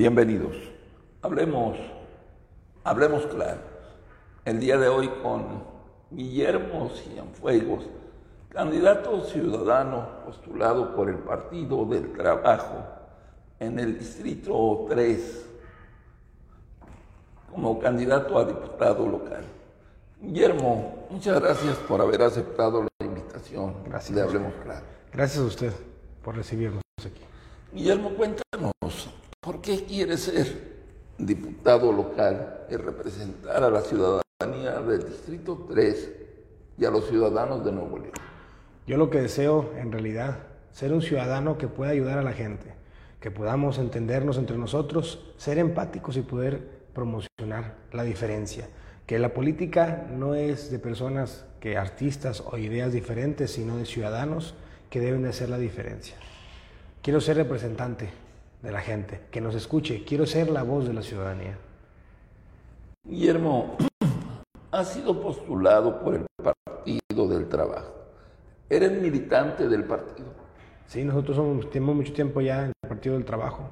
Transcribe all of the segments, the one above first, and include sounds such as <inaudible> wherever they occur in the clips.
Bienvenidos. Hablemos, hablemos claro. El día de hoy con Guillermo Cienfuegos, candidato ciudadano postulado por el Partido del Trabajo en el Distrito 3 como candidato a diputado local. Guillermo, muchas gracias por haber aceptado la invitación. Gracias. De Hablemos Claro. Gracias a usted por recibirnos aquí. Guillermo, cuéntanos, ¿por qué quieres ser diputado local y representar a la ciudadanía del Distrito 3 y a los ciudadanos de Nuevo León? Yo lo que deseo, en realidad, ser un ciudadano que pueda ayudar a la gente, que podamos entendernos entre nosotros, ser empáticos y poder promocionar la diferencia. Que la política no es de personas que artistas o ideas diferentes, sino de ciudadanos que deben de hacer la diferencia. Quiero ser representante de la gente, que nos escuche, quiero ser la voz de la ciudadanía. Guillermo, <clears throat> ha sido postulado por el Partido del Trabajo. ¿Eres militante del partido? Sí, nosotros somos, tenemos mucho tiempo ya en el Partido del Trabajo.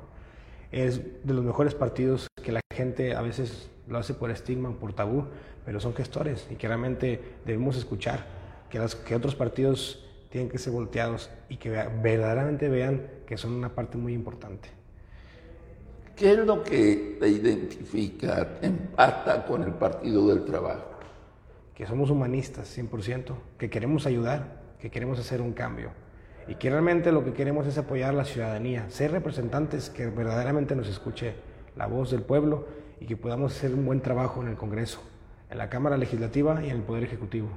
Es de los mejores partidos que la gente a veces lo hace por estigma, por tabú, pero son gestores y que realmente debemos escuchar que, las, que otros partidos tienen que ser volteados y que verdaderamente vean que son una parte muy importante. ¿Qué es lo que te identifica, te empata con el Partido del Trabajo? que somos humanistas 100%, que queremos ayudar, que queremos hacer un cambio y que realmente lo que queremos es apoyar a la ciudadanía, ser representantes que verdaderamente nos escuche la voz del pueblo y que podamos hacer un buen trabajo en el Congreso, en la Cámara Legislativa y en el Poder Ejecutivo.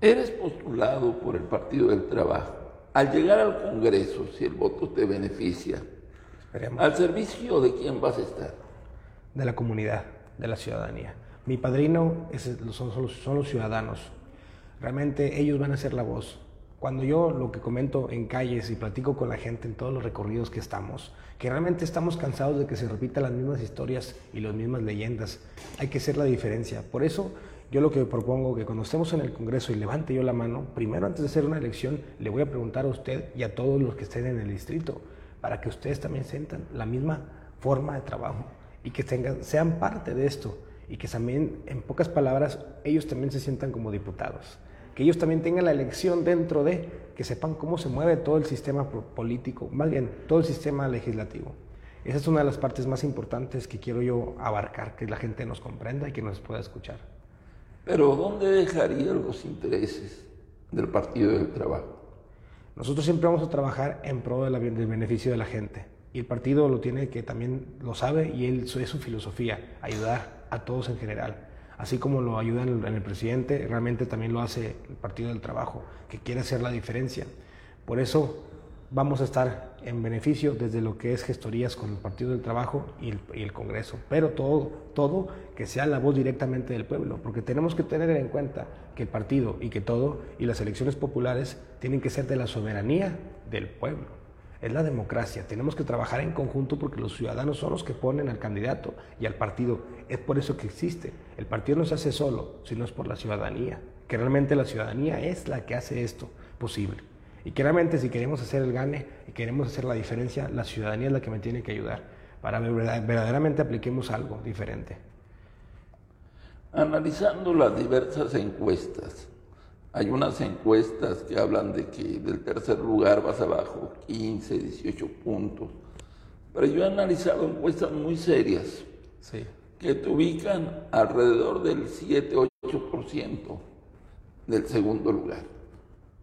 Eres postulado por el Partido del Trabajo. Al llegar al Congreso, si el voto te beneficia, Esperemos. ¿al servicio de quién vas a estar? de la comunidad, de la ciudadanía. Mi padrino es- son, son los, son los ciudadanos. Realmente ellos van a ser la voz. Cuando yo lo que comento en calles y platico con la gente en todos los recorridos que estamos, que realmente estamos cansados de que se repitan las mismas historias y las mismas leyendas, hay que hacer la diferencia. Por eso yo lo que propongo que cuando estemos en el Congreso y levante yo la mano, primero antes de hacer una elección, le voy a preguntar a usted y a todos los que estén en el distrito, para que ustedes también sientan la misma forma de trabajo y que tengan, sean parte de esto y que también, en pocas palabras, ellos también se sientan como diputados. Que ellos también tengan la elección dentro de, que sepan cómo se mueve todo el sistema político, más bien todo el sistema legislativo. Esa es una de las partes más importantes que quiero yo abarcar, que la gente nos comprenda y que nos pueda escuchar. Pero ¿dónde dejarían los intereses del Partido del Trabajo? Nosotros siempre vamos a trabajar en pro del beneficio de la gente. Y el partido lo tiene que también lo sabe y él, es su filosofía, ayudar a todos en general. Así como lo ayuda en el presidente, realmente también lo hace el Partido del Trabajo, que quiere hacer la diferencia. Por eso vamos a estar en beneficio desde lo que es gestorías con el Partido del Trabajo y el, Congreso, pero todo, todo que sea la voz directamente del pueblo, porque tenemos que tener en cuenta que el partido y que todo y las elecciones populares tienen que ser de la soberanía del pueblo. Es la democracia, tenemos que trabajar en conjunto porque los ciudadanos son los que ponen al candidato y al partido. Es por eso que existe. El partido no se hace solo, sino es por la ciudadanía, que realmente la ciudadanía es la que hace esto posible. Y que realmente si queremos hacer el gane y queremos hacer la diferencia, la ciudadanía es la que me tiene que ayudar para que verdad- verdaderamente apliquemos algo diferente. Analizando las diversas encuestas, hay unas encuestas que hablan de que del tercer lugar vas abajo 15, 18 puntos. Pero yo he analizado encuestas muy serias Sí. que te ubican alrededor del 7-8% del segundo lugar.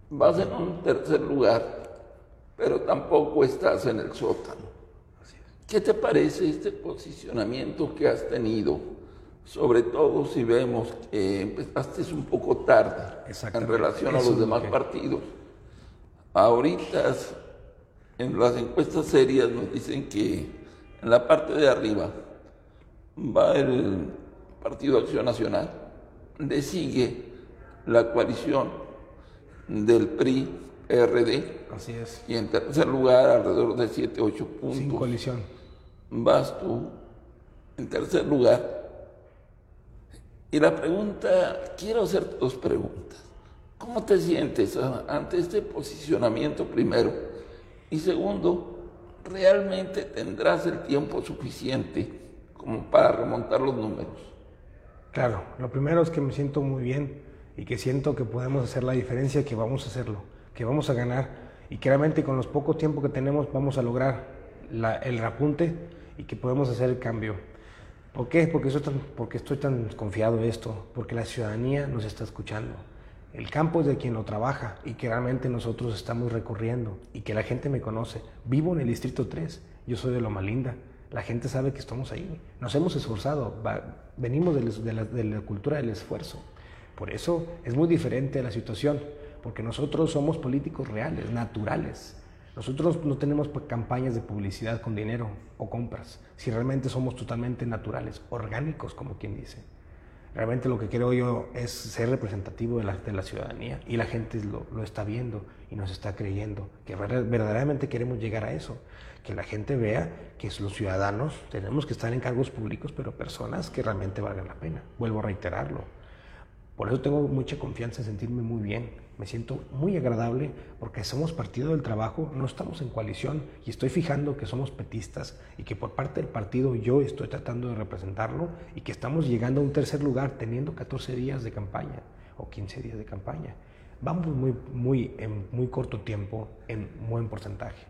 Vas en un tercer lugar, pero tampoco estás en el sótano. ¿Qué te parece este posicionamiento que has tenido? Sobre todo si vemos que empezaste un poco tarde en relación a los demás que- partidos. Ahorita en las encuestas serias nos dicen que en la parte de arriba va el Partido Acción Nacional, le sigue la coalición del PRI, PRD, Así es. y en tercer lugar, alrededor de 7, 8 Sin puntos, coalición. vas tú en tercer lugar. Y la pregunta, quiero hacer dos preguntas. ¿Cómo te sientes ante este posicionamiento primero? Y segundo, realmente tendrás el tiempo suficiente como para remontar los números. Claro, lo primero es que me siento muy bien y que siento que podemos hacer la diferencia, que vamos a hacerlo, que vamos a ganar y que realmente con los pocos tiempo que tenemos vamos a lograr el repunte y que podemos hacer el cambio. ¿Por qué? Porque, porque estoy tan confiado en esto, porque la ciudadanía nos está escuchando. El campo es de quien lo trabaja y que realmente nosotros estamos recorriendo y que la gente me conoce. Vivo en el Distrito 3, yo soy de Loma Linda. La gente sabe que estamos ahí. Nos hemos esforzado, venimos de la cultura del esfuerzo. Por eso es muy diferente la situación, porque nosotros somos políticos reales, naturales. Nosotros no tenemos campañas de publicidad con dinero o compras, si realmente somos totalmente naturales, orgánicos, como quien dice. Realmente lo que quiero yo es ser representativo de la, de la ciudadanía y la gente lo, lo, está viendo y nos está creyendo, que verdaderamente queremos llegar a eso, que la gente vea que los ciudadanos tenemos que estar en cargos públicos, pero personas que realmente valgan la pena. Vuelvo a reiterarlo. Por eso tengo mucha confianza en sentirme muy bien, me siento muy agradable porque somos partido del trabajo, no estamos en coalición y estoy fijando que somos petistas y que por parte del partido yo estoy tratando de representarlo y que estamos llegando a un tercer lugar teniendo 14 días de campaña o 15 días de campaña. Vamos muy, muy, en muy corto tiempo en buen porcentaje.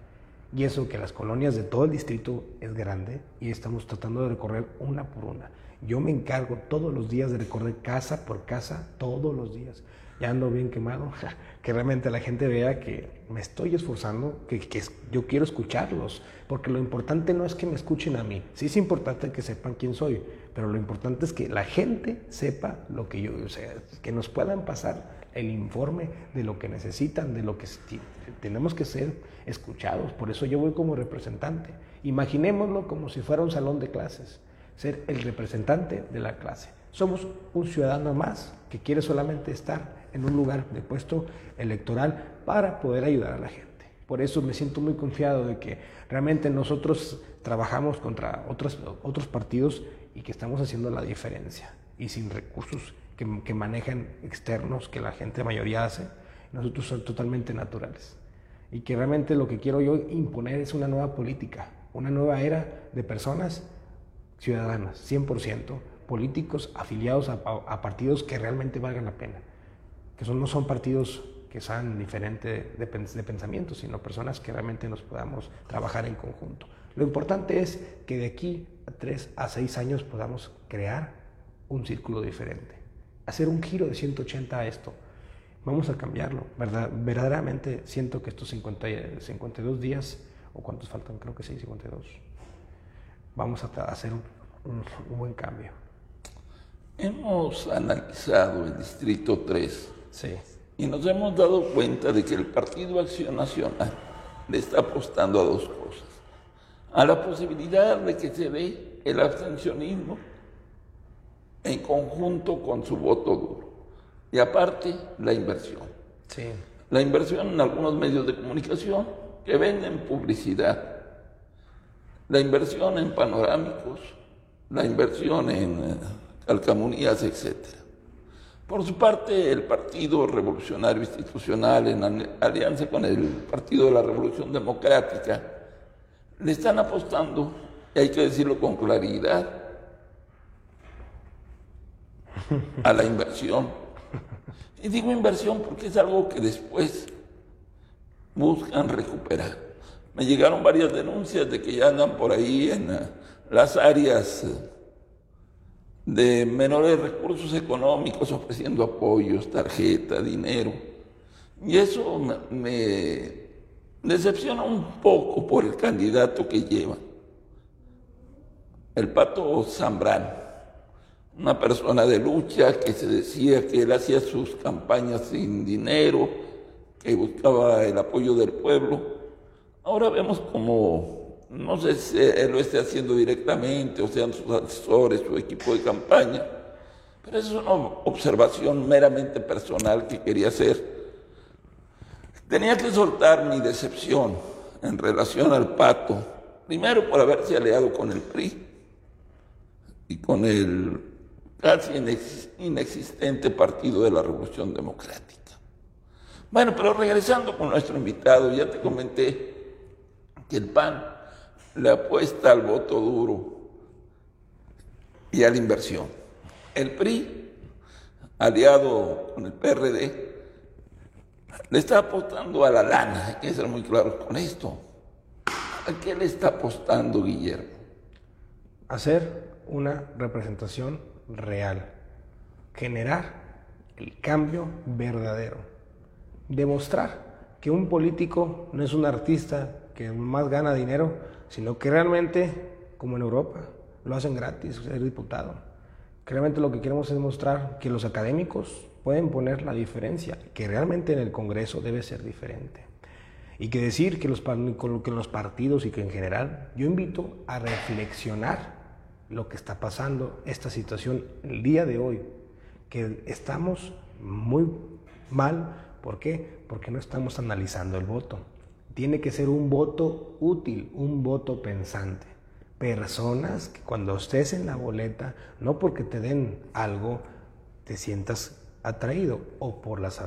Y eso que las colonias de todo el distrito es grande y estamos tratando de recorrer una por una. Yo me encargo todos los días de recorrer casa por casa, todos los días. Ya ando bien quemado, <laughs> que realmente la gente vea que me estoy esforzando, que, que, yo quiero escucharlos, porque lo importante no es que me escuchen a mí, sí es importante que sepan quién soy, pero lo importante es que la gente sepa lo que yo, o sea, que nos puedan pasar el informe de lo que necesitan, de lo que tenemos que ser escuchados, por eso yo voy como representante. Imaginémoslo como si fuera un salón de clases, ser el representante de la clase. Somos un ciudadano más que quiere solamente estar en un lugar de puesto electoral para poder ayudar a la gente. Por eso me siento muy confiado de que realmente nosotros trabajamos contra otros, otros partidos y que estamos haciendo la diferencia. Y sin recursos que, que manejan externos, que la gente mayoría hace, nosotros somos totalmente naturales. Y que realmente lo que quiero yo imponer es una nueva política, una nueva era de personas ciudadanas, 100%, políticos afiliados a, a partidos que realmente valgan la pena que son, no son partidos que sean diferentes de, de, pensamiento, sino personas que realmente nos podamos trabajar en conjunto. Lo importante es que de aquí a tres a seis años podamos crear un círculo diferente, hacer un giro de 180 a esto. Vamos a cambiarlo. ¿verdad? Verdaderamente siento que estos 50, 52 días, o cuántos faltan, creo que sí, 52, vamos a hacer un, un, un buen cambio. Hemos analizado el Distrito 3 Sí. Y nos hemos dado cuenta de que el Partido Acción Nacional le está apostando a dos cosas. A la posibilidad de que se dé el abstencionismo en conjunto con su voto duro. Y aparte, la inversión. Sí. La inversión en algunos medios de comunicación que venden publicidad. La inversión en panorámicos, la inversión en eh, calcamonías, etcétera. Por su parte, el Partido Revolucionario Institucional, en alianza con el Partido de la Revolución Democrática, le están apostando, y hay que decirlo con claridad, a la inversión. Y digo inversión porque es algo que después buscan recuperar. Me llegaron varias denuncias de que ya andan por ahí en eh, las áreas eh, de menores recursos económicos ofreciendo apoyos, tarjeta, dinero. Y eso me, decepciona un poco por el candidato que lleva. El pato Zambrano, una persona de lucha que se decía que él hacía sus campañas sin dinero, que buscaba el apoyo del pueblo. Ahora vemos como no sé si él lo esté haciendo directamente o sean sus asesores, su equipo de campaña, pero es una observación meramente personal que quería hacer. Tenía que soltar mi decepción en relación al pato, primero por haberse aliado con el PRI y con el casi inexistente Partido de la Revolución Democrática. Bueno, pero regresando con nuestro invitado, ya te comenté que el PAN le apuesta al voto duro y a la inversión. El PRI, aliado con el PRD, le está apostando a la lana, hay que ser muy claro con esto. ¿A qué le está apostando Guillermo? Hacer una representación real, generar el cambio verdadero, demostrar que un político no es un artista que más gana dinero, sino que realmente, como en Europa, lo hacen gratis, ser diputado. Realmente lo que queremos es mostrar que los académicos pueden poner la diferencia, que realmente en el Congreso debe ser diferente. Y que decir que los, que los partidos y que en general, yo invito a reflexionar lo que está pasando, esta situación el día de hoy, que estamos muy mal. ¿Por qué? Porque no estamos analizando el voto. Tiene que ser un voto útil, un voto pensante. Personas que cuando estés en la boleta, no porque te den algo, te sientas atraído o por las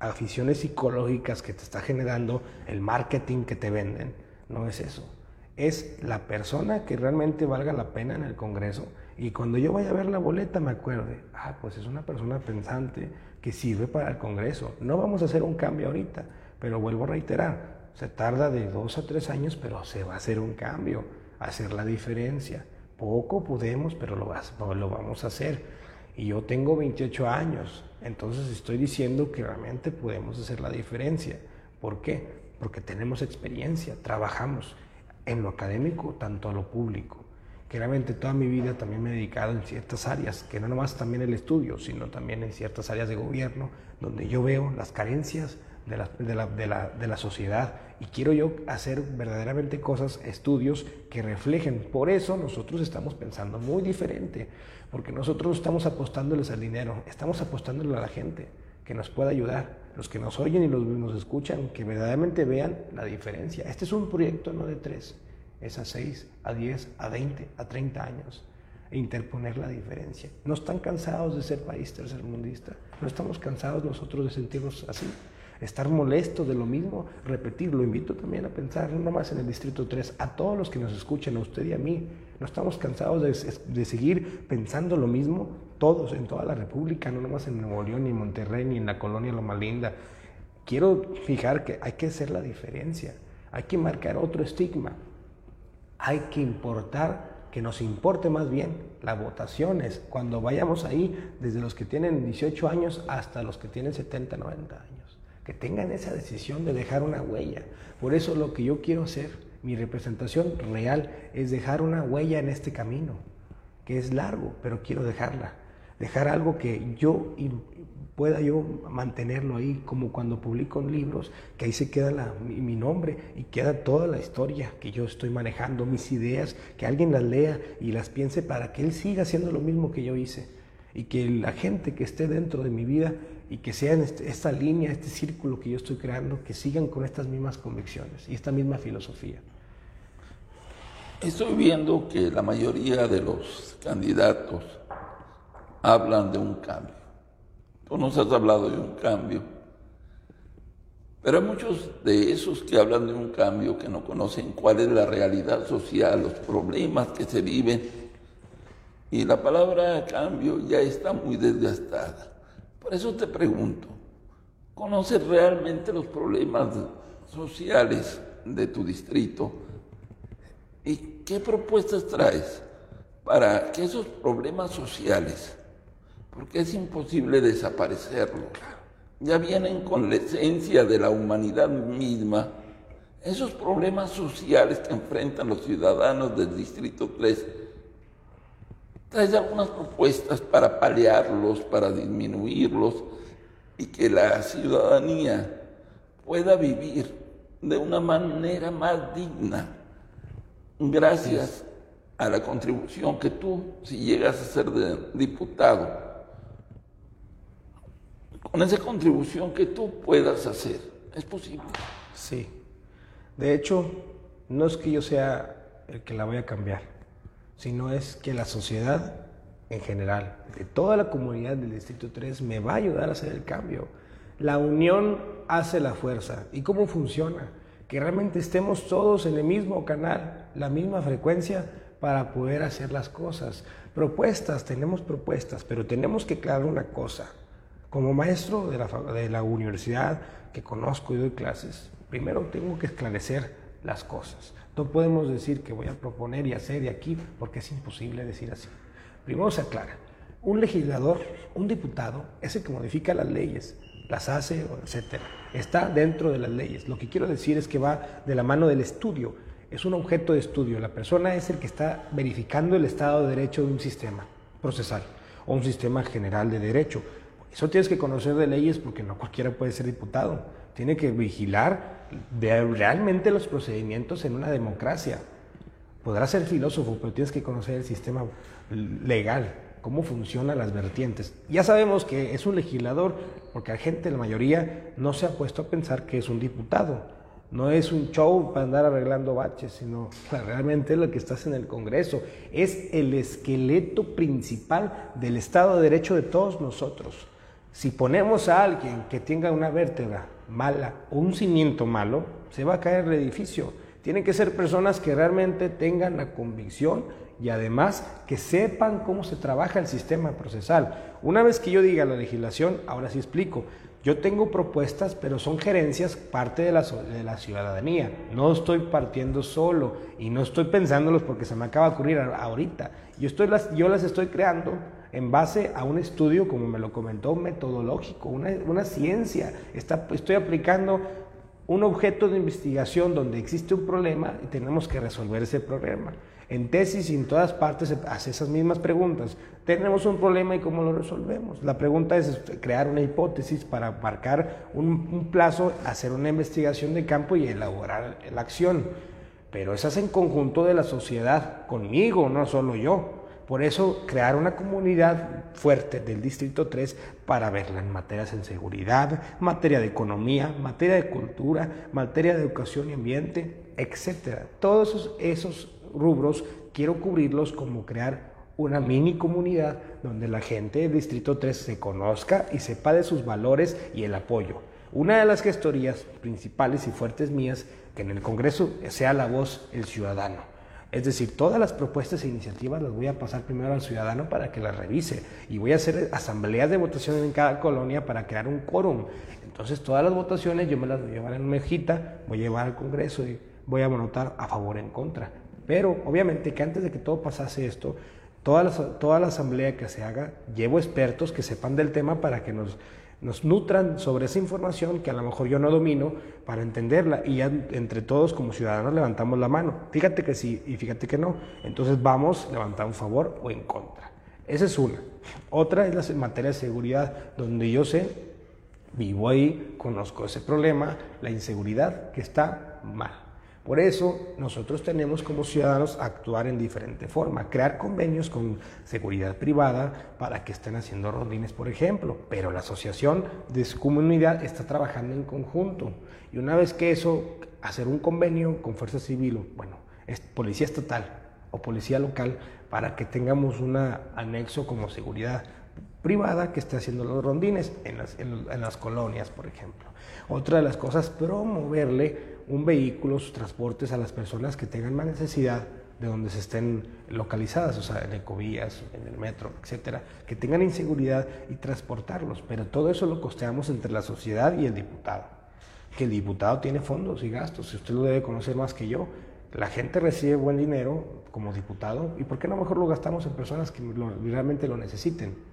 aficiones psicológicas que te está generando el marketing que te venden. No es eso. Es la persona que realmente valga la pena en el Congreso y cuando yo vaya a ver la boleta me acuerde, ah, pues es una persona pensante que sirve para el Congreso. No vamos a hacer un cambio ahorita, pero vuelvo a reiterar, se tarda de dos a tres años, pero se va a hacer un cambio, hacer la diferencia. Poco podemos, pero lo, lo vamos a hacer. Y yo tengo 28 años, entonces estoy diciendo que realmente podemos hacer la diferencia. ¿Por qué? Porque tenemos experiencia, trabajamos en lo académico, tanto a lo público. Que realmente toda mi vida también me he dedicado en ciertas áreas, que no nomás también el estudio, sino también en ciertas áreas de gobierno, donde yo veo las carencias de la, de la, de la, sociedad y quiero yo hacer verdaderamente cosas, estudios que reflejen. Por eso nosotros estamos pensando muy diferente porque nosotros estamos apostándoles al dinero, estamos apostándole a la gente que nos pueda ayudar, los que nos oyen y los nos escuchan, que verdaderamente vean la diferencia. Este es un proyecto no de tres, es a seis, a diez, a veinte, a treinta años e interponer la diferencia. No están cansados de ser país tercermundista, no estamos cansados nosotros de sentirnos así estar molesto de lo mismo, repetir. Lo invito también a pensar, no nomás en el Distrito 3, a todos los que nos escuchan, a usted y a mí. No estamos cansados de, seguir pensando lo mismo, todos, en toda la República, no nomás en Nuevo León, ni en Monterrey, ni en la colonia Loma Linda. Quiero fijar que hay que hacer la diferencia, hay que marcar otro estigma, hay que importar que nos importe más bien las votaciones cuando vayamos ahí, desde los que tienen 18 años hasta los que tienen 70, 90 años que tengan esa decisión de dejar una huella. Por eso lo que yo quiero hacer, mi representación real, es dejar una huella en este camino, que es largo, pero quiero dejarla. Dejar algo que yo pueda yo mantenerlo ahí, como cuando publico libros, que ahí se queda mi, nombre y queda toda la historia que yo estoy manejando, mis ideas, que alguien las lea y las piense para que él siga haciendo lo mismo que yo hice y que la gente que esté dentro de mi vida y que sean este, esta línea, este círculo que yo estoy creando, que sigan con estas mismas convicciones y esta misma filosofía. Estoy viendo que la mayoría de los candidatos hablan de un cambio. Tú nos has hablado de un cambio, pero hay muchos de esos que hablan de un cambio que no conocen cuál es la realidad social, los problemas que se viven. Y la palabra cambio ya está muy desgastada. Por eso te pregunto, ¿conoces realmente los problemas sociales de tu distrito? ¿Y qué propuestas traes para que esos problemas sociales, porque es imposible desaparecerlos, ya vienen con la esencia de la humanidad misma, esos problemas sociales que enfrentan los ciudadanos del Distrito 3 traes algunas propuestas para paliarlos, para disminuirlos y que la ciudadanía pueda vivir de una manera más digna gracias a la contribución que tú, si llegas a ser diputado, con esa contribución que tú puedas hacer. ¿Es posible? Sí. De hecho, no es que yo sea el que la voy a cambiar sino es que la sociedad en general, de toda la comunidad del Distrito 3, me va a ayudar a hacer el cambio. La unión hace la fuerza. ¿Y cómo funciona? que realmente estemos todos en el mismo canal, la misma frecuencia para poder hacer las cosas. Propuestas, tenemos propuestas, pero tenemos que aclarar una cosa. Como maestro de la, de la universidad que conozco y doy clases, primero tengo que esclarecer las cosas. No podemos decir que voy a proponer y hacer de aquí porque es imposible decir así. Primero se aclara. Un legislador, un diputado, es el que modifica las leyes, las hace, etcétera. Está dentro de las leyes. Lo que quiero decir es que va de la mano del estudio. Es un objeto de estudio. La persona es el que está verificando el estado de derecho de un sistema procesal o un sistema general de derecho. Eso tienes que conocer de leyes porque no cualquiera puede ser diputado. Tiene que vigilar realmente los procedimientos en una democracia. Podrás ser filósofo, pero tienes que conocer el sistema legal cómo funcionan las vertientes. Ya sabemos que es un legislador, porque la gente, la mayoría, no se ha puesto a pensar que es un diputado. No es un show para andar arreglando baches, sino <laughs> realmente lo que estás en el Congreso. Es el esqueleto principal del Estado de Derecho de todos nosotros. Si ponemos a alguien que tenga una vértebra mala o un cimiento malo, se va a caer el edificio. Tienen que ser personas que realmente tengan la convicción y además que sepan cómo se trabaja el sistema procesal. Una vez que yo diga la legislación, ahora sí explico. Yo tengo propuestas, pero son gerencias parte de la, de la ciudadanía. No estoy partiendo solo y no estoy pensándolos porque se me acaba de ocurrir ahorita. Yo, estoy las, yo las estoy creando en base a un estudio, como me lo comentó, metodológico, una, una ciencia. Está, estoy aplicando un objeto de investigación donde existe un problema y tenemos que resolver ese problema. En tesis y en todas partes se hace esas mismas preguntas. Tenemos un problema y cómo lo resolvemos. La pregunta es crear una hipótesis para marcar un, plazo, hacer una investigación de campo y elaborar la acción. Pero esas en conjunto de la sociedad, conmigo, no solo yo. Por eso crear una comunidad fuerte del Distrito 3 para verla en materias en seguridad, materia de economía, materia de cultura, materia de educación y ambiente, etc. Todos esos, esos rubros, quiero cubrirlos como crear una mini comunidad donde la gente del Distrito 3 se conozca y sepa de sus valores y el apoyo. Una de las gestorías principales y fuertes mías, que en el Congreso sea la voz el ciudadano. Es decir, todas las propuestas e iniciativas las voy a pasar primero al ciudadano para que las revise y voy a hacer asambleas de votación en cada colonia para crear un quórum. Entonces todas las votaciones yo me las voy a llevar en una mejita, voy a llevar al Congreso y voy a anotar a favor o en contra. Pero obviamente que antes de que todo pasase esto, toda la, toda la asamblea que se haga, llevo expertos que sepan del tema para que nos, nos nutran sobre esa información que a lo mejor yo no domino para entenderla y ya entre todos como ciudadanos levantamos la mano. Fíjate que sí y fíjate que no. Entonces vamos, levantamos un favor o en contra. Esa es una. Otra es la materia de seguridad, donde yo sé, vivo ahí, conozco ese problema, la inseguridad que está mal. Por eso nosotros tenemos como ciudadanos actuar en diferente forma, crear convenios con seguridad privada para que estén haciendo rondines, por ejemplo, pero la asociación de su comunidad está trabajando en conjunto. Y una vez que eso, hacer un convenio con Fuerza Civil, bueno, es policía estatal o policía local, para que tengamos un anexo como seguridad privada que esté haciendo los rondines en las, en las colonias, por ejemplo. Otra de las cosas, promoverle un vehículo, sus transportes a las personas que tengan más necesidad de donde se estén localizadas, o sea, en ecovías, en el metro, etcétera, que tengan inseguridad y transportarlos. Pero todo eso lo costeamos entre la sociedad y el diputado. Que el diputado tiene fondos y gastos, usted lo debe conocer más que yo. La gente recibe buen dinero como diputado, ¿y por qué no mejor lo gastamos en personas que realmente lo necesiten?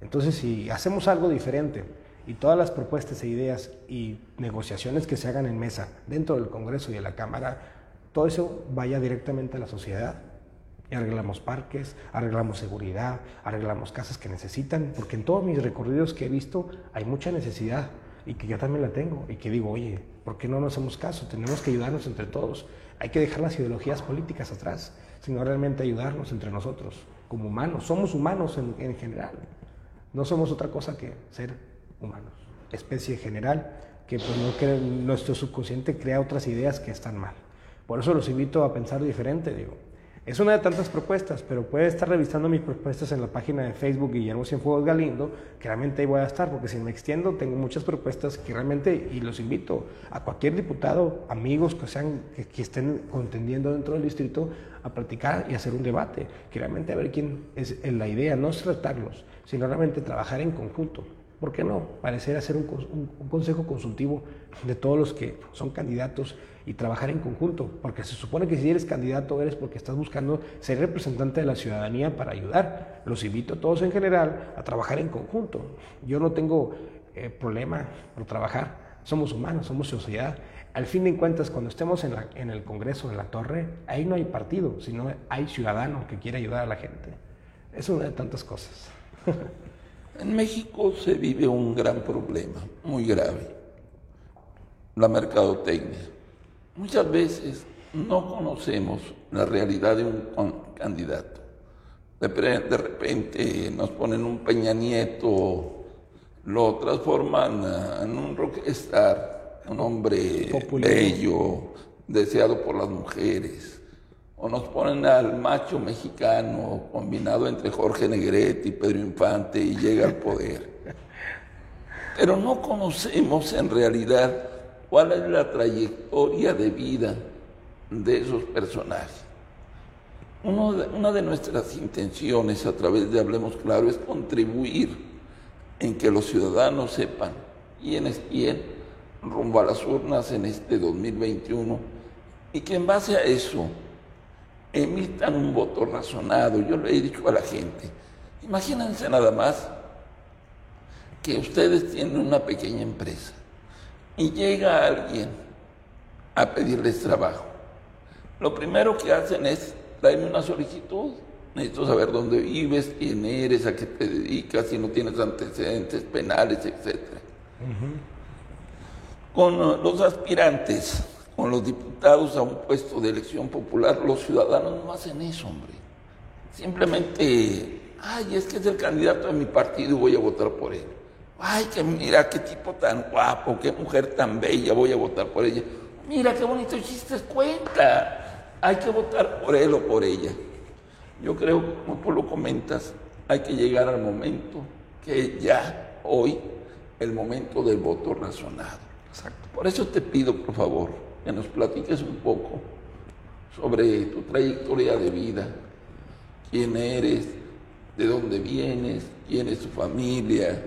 Entonces, si hacemos algo diferente, y todas las propuestas e ideas y negociaciones que se hagan en mesa dentro del Congreso y de la Cámara, todo eso vaya directamente a la sociedad. Y arreglamos parques, arreglamos seguridad, arreglamos casas que necesitan, porque en todos mis recorridos que he visto hay mucha necesidad y que yo también la tengo y que digo, oye, ¿por qué no nos hacemos caso? Tenemos que ayudarnos entre todos. Hay que dejar las ideologías políticas atrás, sino realmente ayudarnos entre nosotros como humanos. Somos humanos en, en general. No somos otra cosa que ser humanos, especie general, que pues no nuestro subconsciente crea otras ideas que están mal. Por eso los invito a pensar diferente, digo. Es una de tantas propuestas, pero puede estar revisando mis propuestas en la página de Facebook Guillermo Cienfuegos Galindo, que realmente ahí voy a estar, porque si me extiendo tengo muchas propuestas que realmente, y los invito a cualquier diputado, amigos que, sean, que, estén contendiendo dentro del distrito, a platicar y hacer un debate, que realmente a ver quién es la idea, no es tratarlos, sino realmente trabajar en conjunto. ¿Por qué no? Parecer ser un, un, consejo consultivo de todos los que son candidatos y trabajar en conjunto, porque se supone que si eres candidato eres porque estás buscando ser representante de la ciudadanía para ayudar. Los invito a todos en general a trabajar en conjunto. Yo no tengo eh, problema por trabajar, somos humanos, somos sociedad. Al fin de cuentas, cuando estemos en, en el Congreso, en la torre, ahí no hay partido, sino hay ciudadano que quiere ayudar a la gente. Es una de tantas cosas. <laughs> En México se vive un gran problema, muy grave, la mercadotecnia. Muchas veces no conocemos la realidad de un candidato. De, repente nos ponen un Peña Nieto, lo transforman en un rockstar, un hombre bello, deseado por las mujeres o nos ponen al macho mexicano combinado entre Jorge Negrete y Pedro Infante y llega al poder. <laughs> Pero no conocemos en realidad cuál es la trayectoria de vida de esos personajes. una de nuestras intenciones a través de Hablemos Claro es contribuir en que los ciudadanos sepan quién es quién rumbo a las urnas en este 2021 y que en base a eso emitan un voto razonado. Yo le he dicho a la gente, imagínense nada más que ustedes tienen una pequeña empresa y llega alguien a pedirles trabajo. Lo primero que hacen es traerme una solicitud. Necesito saber dónde vives, quién eres, a qué te dedicas, si no tienes antecedentes penales, etc. Con los aspirantes con los diputados a un puesto de elección popular, los ciudadanos no hacen eso, hombre. Simplemente, ay, es que es el candidato de mi partido y voy a votar por él. Ay, que mira qué tipo tan guapo, qué mujer tan bella, voy a votar por ella. Mira qué bonito chistes cuenta. Hay que votar por él o por ella. Yo creo, como tú lo comentas, hay que llegar al momento que ya hoy, el momento del voto razonado. Exacto. Por eso te pido, por favor, que nos platiques un poco sobre tu trayectoria de vida, quién eres, de dónde vienes, quién es tu familia,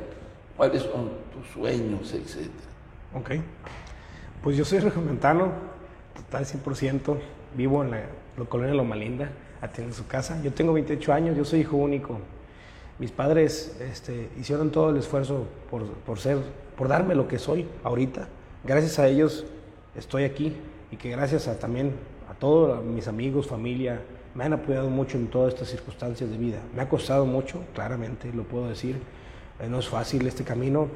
cuáles son tus sueños, etc. Ok, pues yo soy regiomontano, total 100%, vivo en la, colonia Loma Linda, atiende su casa. Yo tengo 28 años, yo soy hijo único. Mis padres este, hicieron todo el esfuerzo por, por, ser, por darme lo que soy ahorita. Gracias a ellos estoy aquí y que gracias a también a todos mis amigos, familia, me han apoyado mucho en todas estas circunstancias de vida. Me ha costado mucho, claramente, lo puedo decir. Eh, no es fácil este camino.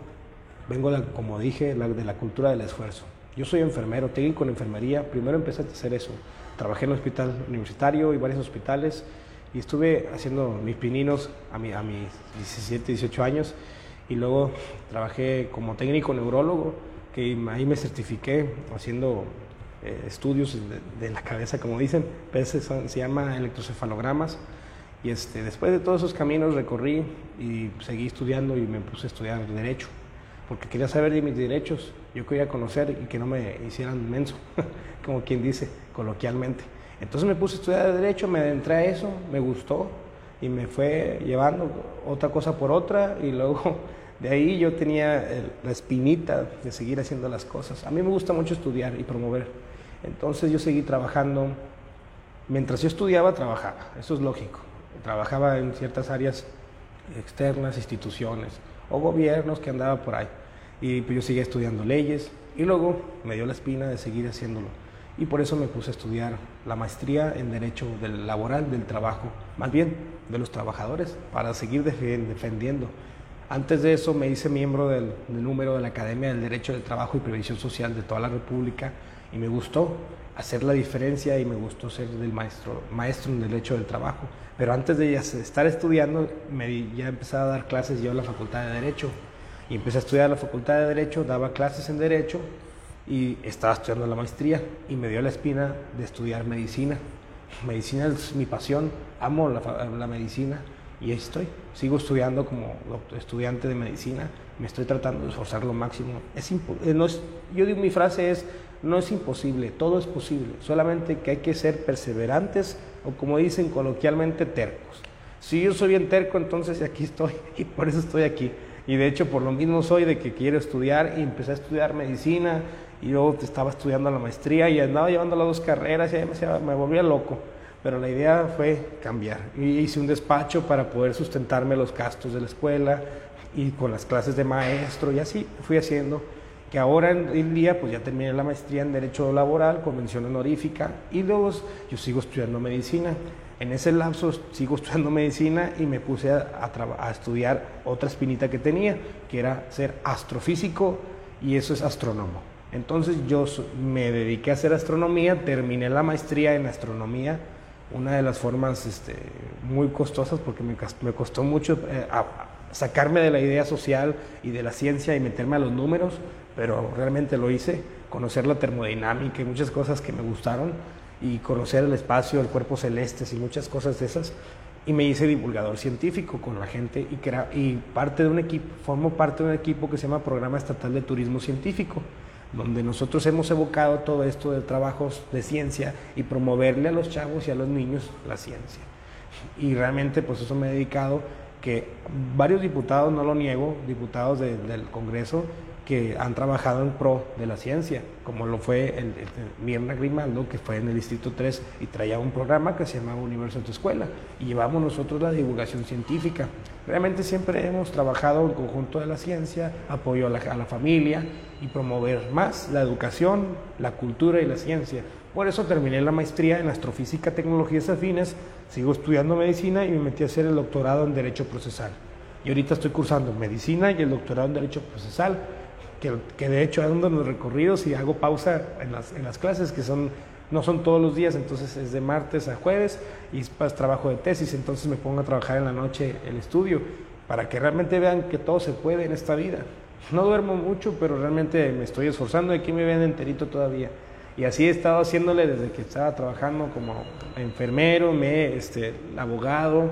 Vengo, como dije, de la cultura del esfuerzo. Yo soy enfermero, técnico en enfermería. Primero empecé a hacer eso. Trabajé en el hospital universitario y varios hospitales y estuve haciendo mis pininos a, mi, a mis 17, 18 años y luego trabajé como técnico neurólogo que ahí me certifiqué haciendo eh, estudios de, la cabeza, como dicen, pero se, se llama electrocefalogramas. Y este, después de todos esos caminos recorrí y seguí estudiando y me puse a estudiar Derecho, porque quería saber de mis derechos, yo quería conocer y que no me hicieran menso, <laughs> como quien dice coloquialmente. Entonces me puse a estudiar Derecho, me adentré a eso, me gustó y me fue llevando otra cosa por otra y luego de ahí yo tenía la espinita de seguir haciendo las cosas. A mí me gusta mucho estudiar y promover. Entonces yo seguí trabajando. Mientras yo estudiaba, trabajaba. Eso es lógico. Trabajaba en ciertas áreas externas, instituciones o gobiernos que andaba por ahí. Y pues yo seguía estudiando leyes y luego me dio la espina de seguir haciéndolo. Y por eso me puse a estudiar la maestría en Derecho del Laboral, del Trabajo, más bien de los trabajadores, para seguir defendiendo antes de eso me hice miembro del, número de la Academia del Derecho del Trabajo y Previsión Social de toda la República y me gustó hacer la diferencia y me gustó ser del maestro, maestro en Derecho del Trabajo. Pero antes de estar estudiando, me, ya empecé a dar clases yo en la Facultad de Derecho y empecé a estudiar en la Facultad de Derecho, daba clases en Derecho y estaba estudiando la maestría y me dio la espina de estudiar medicina. Medicina es mi pasión, amo la, medicina y ahí estoy. Sigo estudiando como estudiante de medicina, me estoy tratando de esforzar lo máximo. Es eh, no es, yo digo, mi frase es, no es imposible, todo es posible, solamente que hay que ser perseverantes o como dicen coloquialmente, tercos. Si yo soy bien terco, entonces aquí estoy <laughs> y por eso estoy aquí. Y de hecho por lo mismo soy de que quiero estudiar y empecé a estudiar medicina y luego estaba estudiando la maestría y andaba llevando las dos carreras y me, me volvía loco. Pero la idea fue cambiar. Hice un despacho para poder sustentarme los gastos de la escuela y con las clases de maestro y así fui haciendo que ahora en día pues ya terminé la maestría en Derecho Laboral, Convención Honorífica, y luego yo sigo estudiando medicina. En ese lapso sigo <laughs> estudiando medicina y me puse a, a, estudiar otra espinita que tenía, que era ser astrofísico y eso es astrónomo. Entonces yo me dediqué a hacer astronomía, terminé la maestría en astronomía, una de las formas este, muy costosas porque me, me costó mucho eh, sacarme de la idea social y de la ciencia y meterme a los números, pero realmente lo hice, conocer la termodinámica y muchas cosas que me gustaron y conocer el espacio, el cuerpo celeste y muchas cosas de esas. Y me hice divulgador científico con la gente y, y parte de un equipo, formo parte de un equipo que se llama Programa Estatal de Turismo Científico, donde nosotros hemos evocado todo esto de trabajos de ciencia y promoverle a los chavos y a los niños la ciencia. Y realmente pues eso me he dedicado que varios diputados, no lo niego, diputados del Congreso, que han trabajado en pro de la ciencia, como lo fue el, Mirna Grimaldo, que fue en el Distrito 3 y traía un programa que se llamaba Universo en tu Escuela, y llevamos nosotros la divulgación científica. Realmente siempre hemos trabajado en conjunto de la ciencia, apoyo a la familia y promover más la educación, la cultura y la ciencia. Por eso terminé la maestría en astrofísica, tecnologías afines, sigo estudiando medicina y me metí a hacer el doctorado en Derecho Procesal. Y ahorita estoy cursando medicina y el doctorado en Derecho Procesal que, de hecho ando en los recorridos y hago pausa en las, en las clases, que son, no son todos los días, entonces es de martes a jueves y es trabajo de tesis, entonces me pongo a trabajar en la noche el estudio, para que realmente vean que todo se puede en esta vida. No duermo mucho, pero realmente me estoy esforzando aquí me ven enterito todavía. Y así he estado haciéndole desde que estaba trabajando como enfermero, me, este, abogado,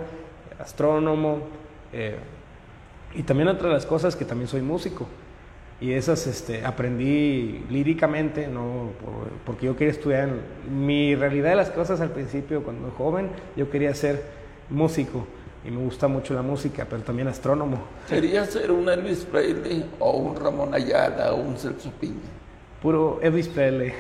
astrónomo, eh, y también otra de las cosas que también soy músico y esas este, aprendí líricamente, no porque yo quería estudiar. Mi realidad de las cosas al principio, cuando joven, yo quería ser músico y me gusta mucho la música, pero también astrónomo. ¿Quería ser un Elvis Presley o un Ramón Ayala o un Celso Piña? Puro Elvis Presley.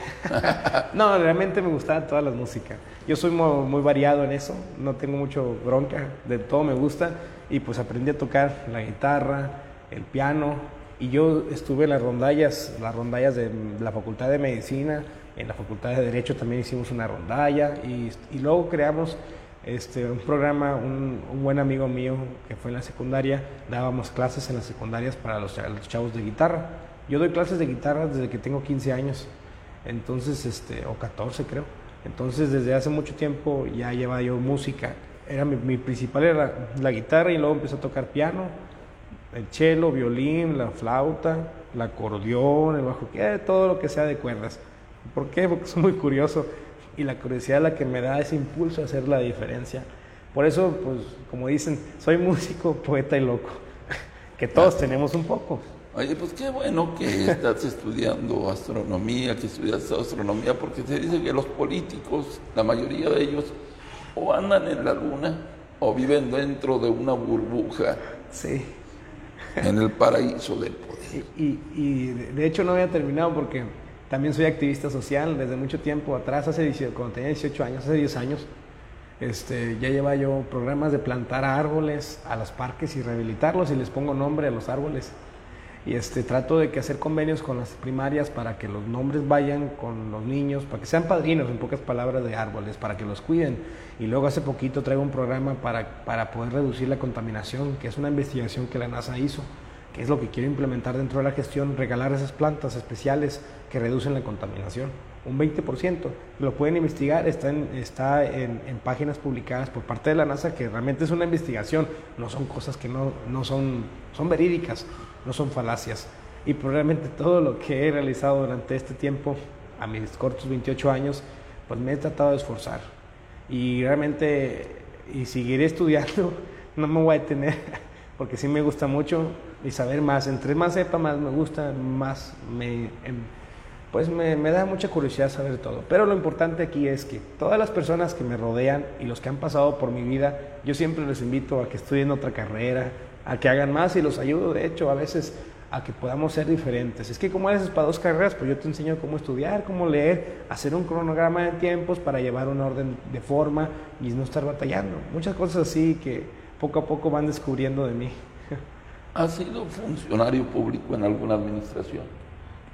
<laughs> no, realmente me gustaba toda la música. Yo soy muy, muy, variado en eso, no tengo mucho bronca, de todo me gusta y pues aprendí a tocar la guitarra, el piano, y yo estuve en las rondallas, las rondallas de la Facultad de Medicina, en la Facultad de Derecho también hicimos una rondalla y, y luego creamos este, un programa, un, buen amigo mío que fue en la secundaria, dábamos clases en las secundarias para los, chavos de guitarra. Yo doy clases de guitarra desde que tengo 15 años, entonces, este, o 14 creo. Entonces desde hace mucho tiempo ya llevaba yo música. Era mi, mi principal era la guitarra y luego empecé a tocar piano el cello, violín, la flauta, el acordeón, el bajo, todo lo que sea de cuerdas. ¿Por qué? Porque soy muy curioso y la curiosidad es la que me da ese impulso a hacer la diferencia. Por eso, pues, como dicen, soy músico, poeta y loco, <laughs> que todos tenemos un poco. Oye, pues qué bueno que <laughs> estás estudiando astronomía, que estudias astronomía, porque se dice que los políticos, la mayoría de ellos, o andan en la luna o viven dentro de una burbuja. Sí en el paraíso del poder. <laughs> Y, y, de hecho no había terminado porque también soy activista social desde mucho tiempo atrás, hace cuando tenía 18 años, hace 10 años, este, ya lleva yo programas de plantar árboles a los parques y rehabilitarlos y les pongo nombre a los árboles. Y este, trato de que hacer convenios con las primarias para que los nombres vayan con los niños, para que sean padrinos, en pocas palabras, de árboles, para que los cuiden. Y luego hace poquito traigo un programa para, para poder reducir la contaminación, que es una investigación que la NASA hizo, que es lo que quiero implementar dentro de la gestión, regalar esas plantas especiales que reducen la contaminación un 20%. Lo pueden investigar, está, en, está en, páginas publicadas por parte de la NASA, que realmente es una investigación, no son cosas que no, no son, son verídicas, no son falacias. Y probablemente todo lo que he realizado durante este tiempo, a mis cortos 28 años, pues me he tratado de esforzar. Y realmente, y seguiré estudiando, <laughs> no me voy a detener, <laughs> porque sí me gusta mucho y saber más. Entre más sepa, más me gusta, más me, em, pues me, me, da mucha curiosidad saber todo. Pero lo importante aquí es que todas las personas que me rodean y los que han pasado por mi vida, yo siempre les invito a que estudien otra carrera, a que hagan más y los ayudo, de hecho, a veces a que podamos ser diferentes. Es que como haces para dos carreras, pues yo te enseño cómo estudiar, cómo leer, hacer un cronograma de tiempos para llevar un orden de forma y no estar batallando. Muchas cosas así que poco a poco van descubriendo de mí. ¿Has sido funcionario público en alguna administración?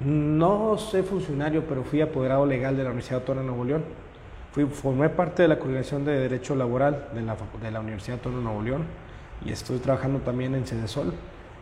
No soy funcionario, pero fui apoderado legal de la Universidad Autónoma de Nuevo León. Fui, formé parte de la coordinación de Derecho Laboral de la, de la Universidad Autónoma de Nuevo León y estoy trabajando también en Cedesol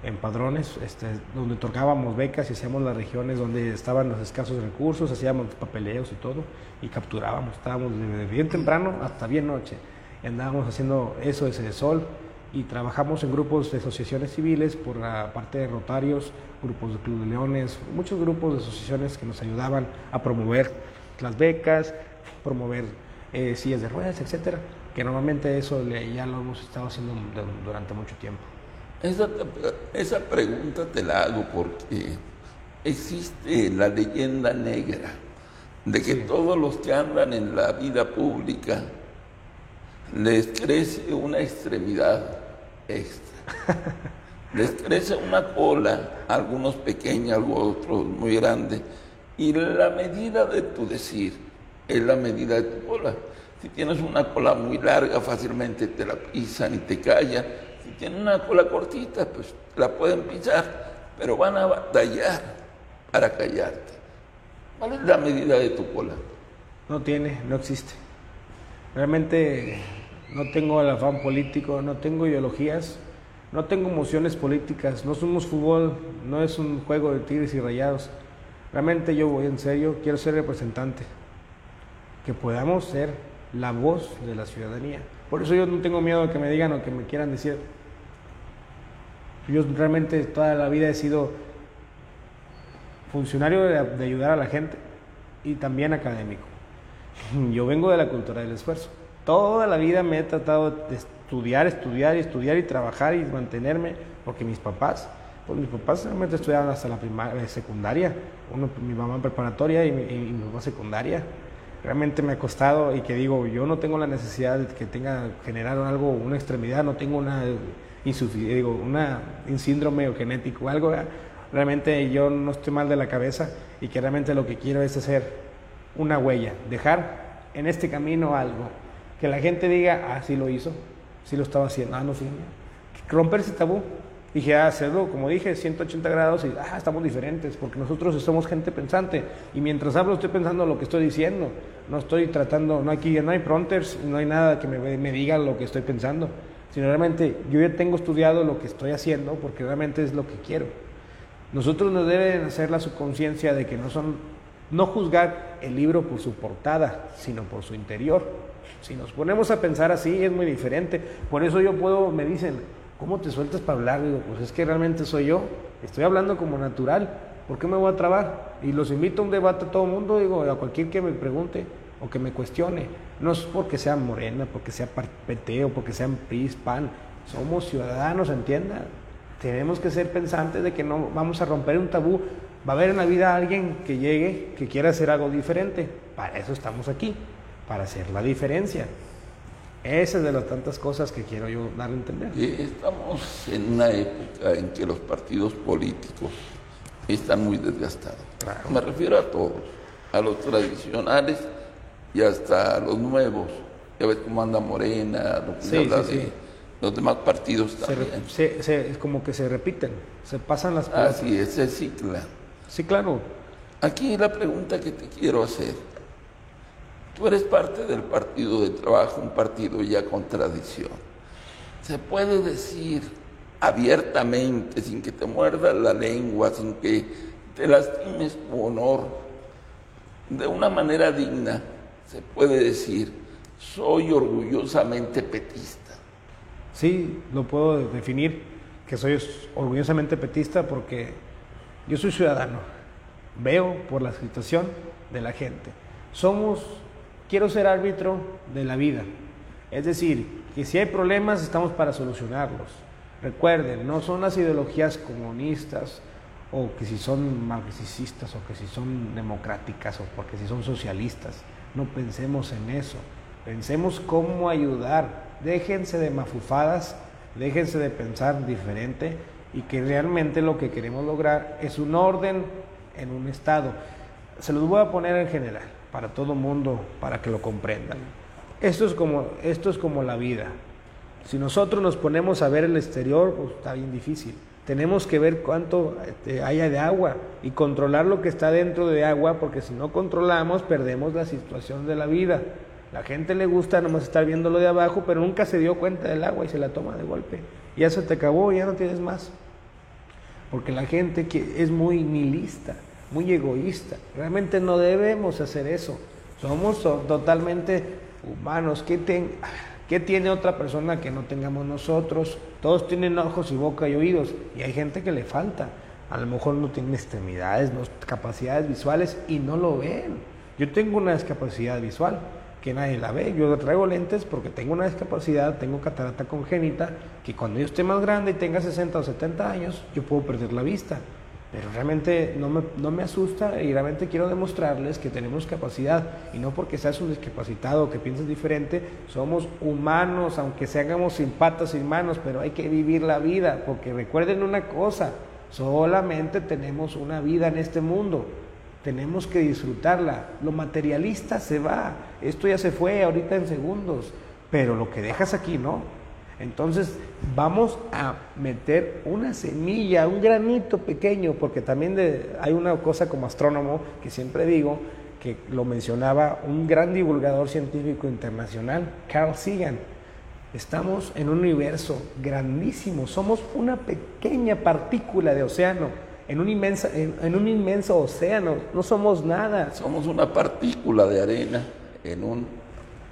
en padrones, este, donde otorgábamos becas y hacíamos las regiones donde estaban los escasos recursos, hacíamos papeleos y todo, y capturábamos, estábamos desde bien temprano hasta bien noche, andábamos haciendo eso de sol y trabajamos en grupos de asociaciones civiles por la parte de Rotarios, grupos de Club de Leones, muchos grupos de asociaciones que nos ayudaban a promover las becas, promover eh, sillas de ruedas, etcétera, que normalmente eso ya lo hemos estado haciendo durante mucho tiempo. Esa, esa pregunta te la hago porque existe la leyenda negra de que todos los que andan en la vida pública les crece una extremidad extra. <laughs> les crece una cola, algunos pequeños, otros muy grandes, y la medida de tu decir es la medida de tu cola. Si tienes una cola muy larga, fácilmente te la pisan y te callan si tienen una cola cortita, pues la pueden pisar, pero van a batallar para callarte. ¿Cuál es la medida de tu cola? No tiene, no existe. Realmente no tengo el afán político, no tengo ideologías, no tengo emociones políticas, no somos fútbol, no es un juego de tigres y rayados. Realmente yo voy en serio, quiero ser representante, que podamos ser la voz de la ciudadanía. Por eso yo no tengo miedo de que me digan o que me quieran decir. Yo realmente toda la vida he sido funcionario de, ayudar a la gente y también académico. <laughs> Yo vengo de la cultura del esfuerzo. Toda la vida me he tratado de estudiar, estudiar y estudiar y trabajar y mantenerme, porque mis papás, pues mis papás realmente estudiaron hasta la primaria, eh, secundaria, uno, mi mamá en preparatoria y mi, y mi papá secundaria. Realmente me ha costado y que digo, yo no tengo la necesidad de que tenga generar algo, una extremidad, no tengo una digo, una, un síndrome o genético o algo, realmente yo no estoy mal de la cabeza y que realmente lo que quiero es hacer una huella, dejar en este camino algo, que la gente diga, ah, sí lo hizo, sí lo estaba haciendo, ah, no, sí, romper ese tabú, Dije, ah, hacerlo, como dije, 180 grados y, ah, estamos diferentes, porque nosotros somos gente pensante. Y mientras hablo estoy pensando lo que estoy diciendo. No estoy tratando, no aquí no hay prompters, no hay nada que me, diga lo que estoy pensando. Sino realmente yo ya tengo estudiado lo que estoy haciendo porque realmente es lo que quiero. Nosotros nos deben hacer la subconsciencia de que no son, no juzgar el libro por su portada, sino por su interior. Si nos ponemos a pensar así es muy diferente. Por eso yo puedo, me dicen, ¿cómo te sueltas para hablar? Digo, pues es que realmente soy yo, estoy hablando como natural, ¿por qué me voy a trabar? Y los invito a un debate a todo el mundo, digo, a cualquier que me pregunte o que me cuestione. No es porque sea morena, porque sea PT o porque sean PRI, PAN, somos ciudadanos, entienda. Tenemos que ser pensantes de que no vamos a romper un tabú. Va a haber en la vida alguien que llegue, que quiera hacer algo diferente. Para eso estamos aquí, para hacer la diferencia. Esa es de las tantas cosas que quiero yo dar a entender. Estamos en una época en que los partidos políticos están muy desgastados. Me refiero a todos, a los tradicionales y hasta a los nuevos. Ya ves cómo anda Morena, lo que habla de los demás partidos también. es como que se repiten, se pasan las cosas. Así es, se cicla. Sí, claro. Aquí la pregunta que te quiero hacer Tú eres parte del partido de trabajo, un partido ya con tradición. Se puede decir abiertamente, sin que te muerda la lengua, sin que te lastimes tu honor, de una manera digna, se puede decir, soy orgullosamente petista. Sí, lo puedo definir, que soy orgullosamente petista porque yo soy ciudadano, veo por la situación de la gente. Somos quiero ser árbitro de la vida. Es decir, que si hay problemas estamos para solucionarlos. Recuerden, no son las ideologías comunistas o que si son marxistas o que si son democráticas o porque si son socialistas. No pensemos en eso. Pensemos cómo ayudar. Déjense de mafufadas, déjense de pensar diferente y que realmente lo que queremos lograr es un orden en un estado. Se los voy a poner en general, para todo mundo, para que lo comprendan. Esto es como, esto es como la vida. Si nosotros nos ponemos a ver el exterior, pues está bien difícil. Tenemos que ver cuánto este, haya de agua y controlar lo que está dentro de agua, porque si no controlamos, perdemos la situación de la vida. La gente le gusta nomás estar viendo lo de abajo, pero nunca se dio cuenta del agua y se la toma de golpe. Ya se te acabó, ya no tienes más. Porque la gente es muy nihilista, muy egoísta. Realmente no debemos hacer eso. Somos totalmente humanos. ¿Qué, ¿Qué tiene otra persona que no tengamos nosotros? Todos tienen ojos y boca y oídos. Y hay gente que le falta. A lo mejor no tiene extremidades, no, capacidades visuales y no lo ven. Yo tengo una discapacidad visual que nadie la ve. Yo traigo lentes porque tengo una discapacidad, tengo catarata congénita, que cuando yo esté más grande y tenga 60 o 70 años, yo puedo perder la vista. Pero realmente no me, no me asusta y realmente quiero demostrarles que tenemos capacidad. Y no porque seas un discapacitado o que pienses diferente, somos humanos, aunque seamos sin patas, sin manos, pero hay que vivir la vida. Porque recuerden una cosa, solamente tenemos una vida en este mundo tenemos que disfrutarla. Lo materialista se va, esto ya se fue ahorita en segundos, pero lo que dejas aquí no. Entonces vamos a meter una semilla, un granito pequeño, porque también hay una cosa como astrónomo que siempre digo, que lo mencionaba un gran divulgador científico internacional, Carl Sagan. Estamos en un universo grandísimo, somos una pequeña partícula de océano en un, en, un inmenso océano. No somos nada. Somos una partícula de arena en un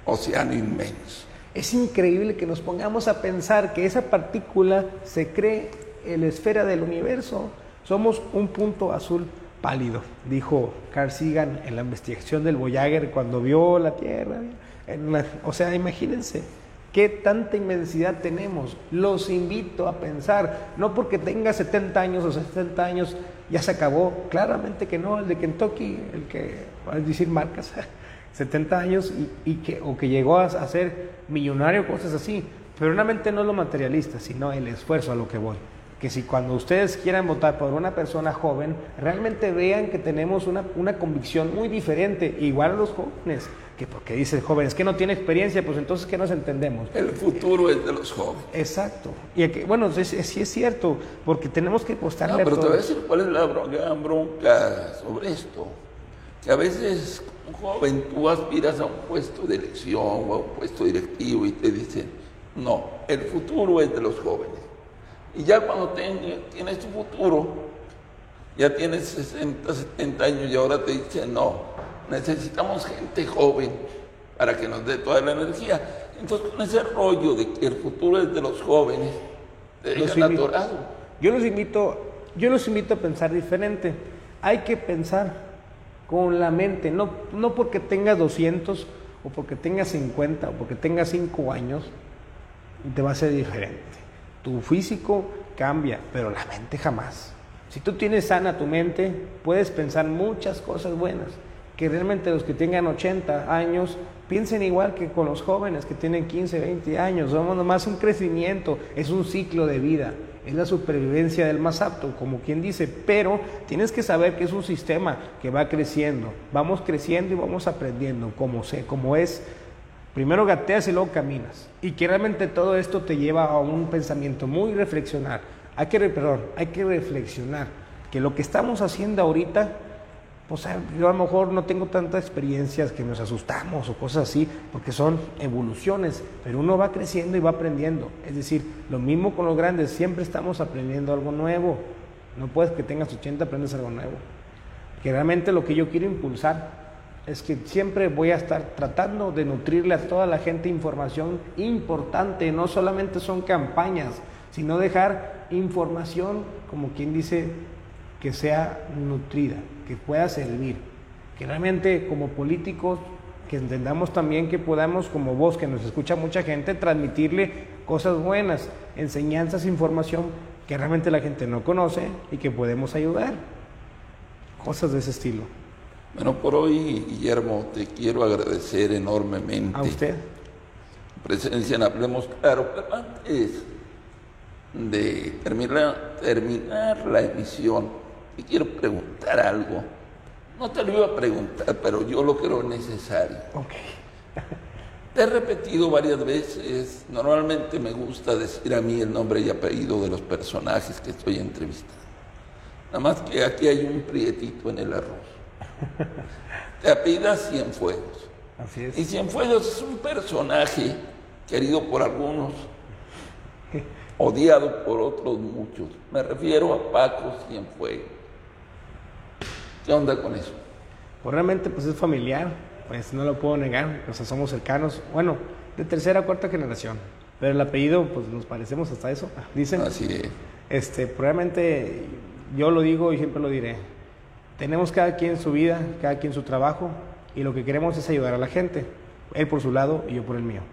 océano inmenso. Es increíble que nos pongamos a pensar que esa partícula se cree en la esfera del universo. Somos un punto azul pálido, dijo Carl Sagan en la investigación del Voyager cuando vio la Tierra. o sea, imagínense. ¿Qué tanta inmensidad tenemos? Los invito a pensar, no porque tenga 70 años o 60 años ya se acabó, claramente que no, el de Kentucky, el que, a decir marcas, <laughs> 70 años y, que, o que llegó a, a ser millonario, cosas así, pero realmente no es lo materialista, sino el esfuerzo a lo que voy que si cuando ustedes quieran votar por una persona joven, realmente vean que tenemos una, una convicción muy diferente, igual a los jóvenes que porque dice el joven, es que no tiene experiencia, pues entonces ¿qué nos entendemos? El futuro es de los jóvenes. Exacto. Y que, bueno, sí es, cierto, porque tenemos que apostarle no, pero te voy a decir cuál es la bronca sobre esto. Que a veces un joven, tú aspiras a un puesto de elección o a un puesto directivo y te dicen, no, el futuro es de los jóvenes. Y ya cuando tienes tu futuro, ya tienes 60, 70 años y ahora te dicen, no, necesitamos gente joven para que nos dé toda la energía. Entonces, con ese rollo de que el futuro es de los jóvenes, de los Yo los invito, yo los invito a pensar diferente. Hay que pensar con la mente, no, no porque tengas 200 o porque tengas 50 o porque tengas 5 años, te va a ser diferente. Tu físico cambia, pero la mente jamás. Si tú tienes sana tu mente, puedes pensar muchas cosas buenas que realmente los que tengan 80 años piensen igual que con los jóvenes que tienen 15, 20 años. Somos nomás un crecimiento, es un ciclo de vida, es la supervivencia del más apto, como quien dice, pero tienes que saber que es un sistema que va creciendo. Vamos creciendo y vamos aprendiendo como, sé, como es. Primero gateas y luego caminas. Y que realmente todo esto te lleva a un pensamiento muy reflexionar. Hay que, perdón, hay que reflexionar que lo que estamos haciendo ahorita pues yo a lo mejor no tengo tantas experiencias que nos asustamos o cosas así, porque son evoluciones, pero uno va creciendo y va aprendiendo. Es decir, lo mismo con los grandes, siempre estamos aprendiendo algo nuevo. No puedes que tengas 80 aprendes algo nuevo. Que realmente lo que yo quiero impulsar es que siempre voy a estar tratando de nutrirle a toda la gente información importante, no solamente son campañas, sino dejar información, como quien dice, que sea nutrida, que pueda servir, que realmente como políticos que entendamos también que podamos, como vos, que nos escucha mucha gente, transmitirle cosas buenas, enseñanzas, información que realmente la gente no conoce y que podemos ayudar. Cosas de ese estilo. Bueno, por hoy, Guillermo, te quiero agradecer enormemente. A usted. Presencia en Hablemos Claro, pero antes de terminar, terminar la emisión, te quiero preguntar algo. No te lo iba a preguntar, pero yo lo creo necesario. Ok. Te he repetido varias veces, normalmente me gusta decir a mí el nombre y apellido de los personajes que estoy entrevistando. Nada más que aquí hay un prietito en el arroz. <laughs> Te apellidas Cienfuegos. Así es. Y Cienfuegos es un personaje querido por algunos, <laughs> odiado por otros muchos. Me refiero a Paco Cienfuegos. ¿Qué onda con eso? Pues realmente pues es familiar, pues no lo puedo negar, o sea, somos cercanos, bueno, de tercera o cuarta generación, pero el apellido pues nos parecemos hasta eso, dicen. Así es. Este, probablemente yo lo digo y siempre lo diré. Tenemos cada quien su vida, cada quien su trabajo y lo que queremos es ayudar a la gente, él por su lado y yo por el mío.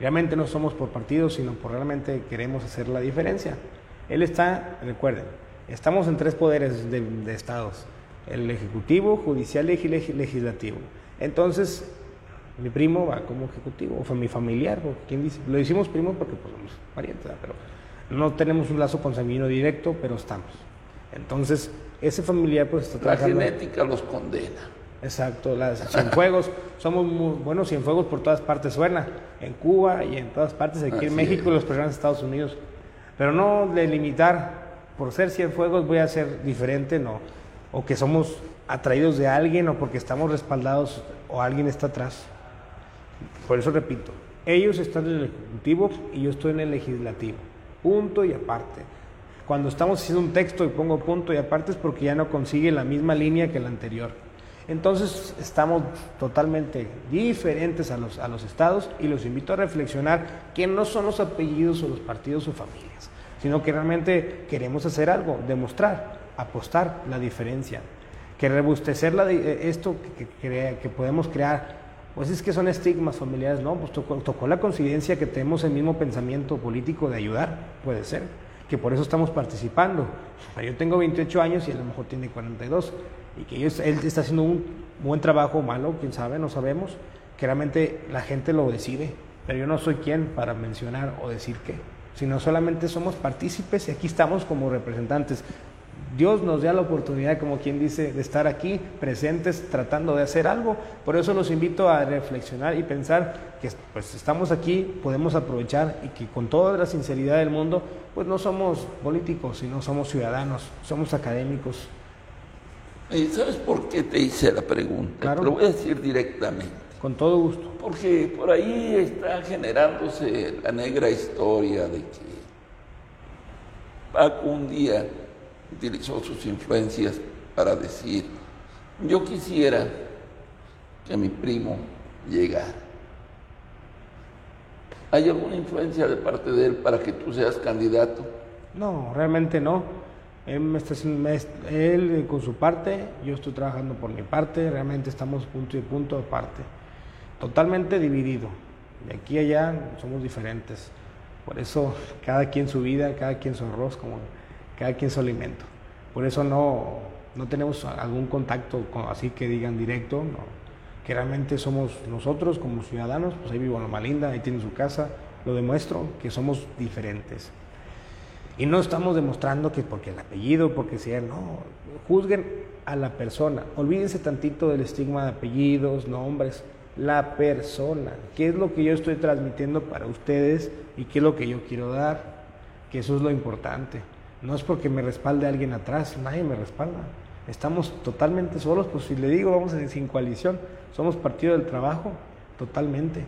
Realmente no somos por partidos, sino por realmente queremos hacer la diferencia. Él está, recuerden, estamos en tres poderes de, de estados el ejecutivo, judicial y legislativo. Entonces, mi primo va como ejecutivo, o fue mi familiar, o quien dice, lo decimos primo porque pues, somos parientes, pero no tenemos un lazo consanguíneo directo, pero estamos. Entonces, ese familiar pues está La genética los condena. Exacto, las Cienfuegos, somos muy buenos Cienfuegos por todas partes suena, en Cuba y en todas partes, aquí Así en México y los personas de Estados Unidos. Pero no de limitar, por ser Cienfuegos voy a ser diferente, no. O que somos atraídos de alguien o porque estamos respaldados o alguien está atrás. Por eso repito, ellos están en el Ejecutivo y yo estoy en el Legislativo. Punto y aparte. Cuando estamos haciendo un texto y pongo punto y aparte es porque ya no consigue la misma línea que el anterior. Entonces estamos totalmente diferentes a los, a los estados y los invito a reflexionar que no son los apellidos o los partidos o familias, sino que realmente queremos hacer algo, demostrar, apostar la diferencia, que rebustecer la, eh, esto que, que, podemos crear. Pues es que son estigmas familiares, ¿no? Pues tocó, tocó la coincidencia que tenemos el mismo pensamiento político de ayudar, puede ser, que por eso estamos participando. Yo tengo 28 años y a lo mejor tiene 42, y que él está haciendo un buen trabajo o malo, quién sabe, no sabemos, que realmente la gente lo decide, pero yo no soy quien para mencionar o decir qué, sino solamente somos partícipes y aquí estamos como representantes. Dios nos da la oportunidad, como quien dice, de estar aquí presentes tratando de hacer algo. Por eso los invito a reflexionar y pensar que pues estamos aquí, podemos aprovechar y que con toda la sinceridad del mundo, pues no somos políticos, sino somos ciudadanos, somos académicos. ¿Sabes por qué te hice la pregunta? Claro. Te lo voy a decir directamente. Con todo gusto. Porque por ahí está generándose la negra historia de que Paco un día utilizó sus influencias para decir, yo quisiera que mi primo llegara. ¿Hay alguna influencia de parte de él para que tú seas candidato? No, realmente no. Él, me está me él, eh, con su parte, yo estoy trabajando por mi parte, realmente estamos punto y punto aparte. Totalmente dividido. De aquí a allá somos diferentes. Por eso cada quien su vida, cada quien su arroz, como cada quien su alimento. Por eso no, no tenemos algún contacto con- así que digan directo, no. que realmente somos nosotros como ciudadanos, pues ahí vivo en Loma Linda, ahí tiene su casa, lo demuestro que somos diferentes. Y no estamos demostrando que porque el apellido, porque sea, no, juzguen a la persona. Olvídense tantito del estigma de apellidos, nombres, la persona. ¿Qué es lo que yo estoy transmitiendo para ustedes y qué es lo que yo quiero dar? Que eso es lo importante. No es porque me respalde alguien atrás, nadie me respalda. Estamos totalmente solos, pues si le digo, vamos a- sin coalición, somos partido del trabajo, totalmente.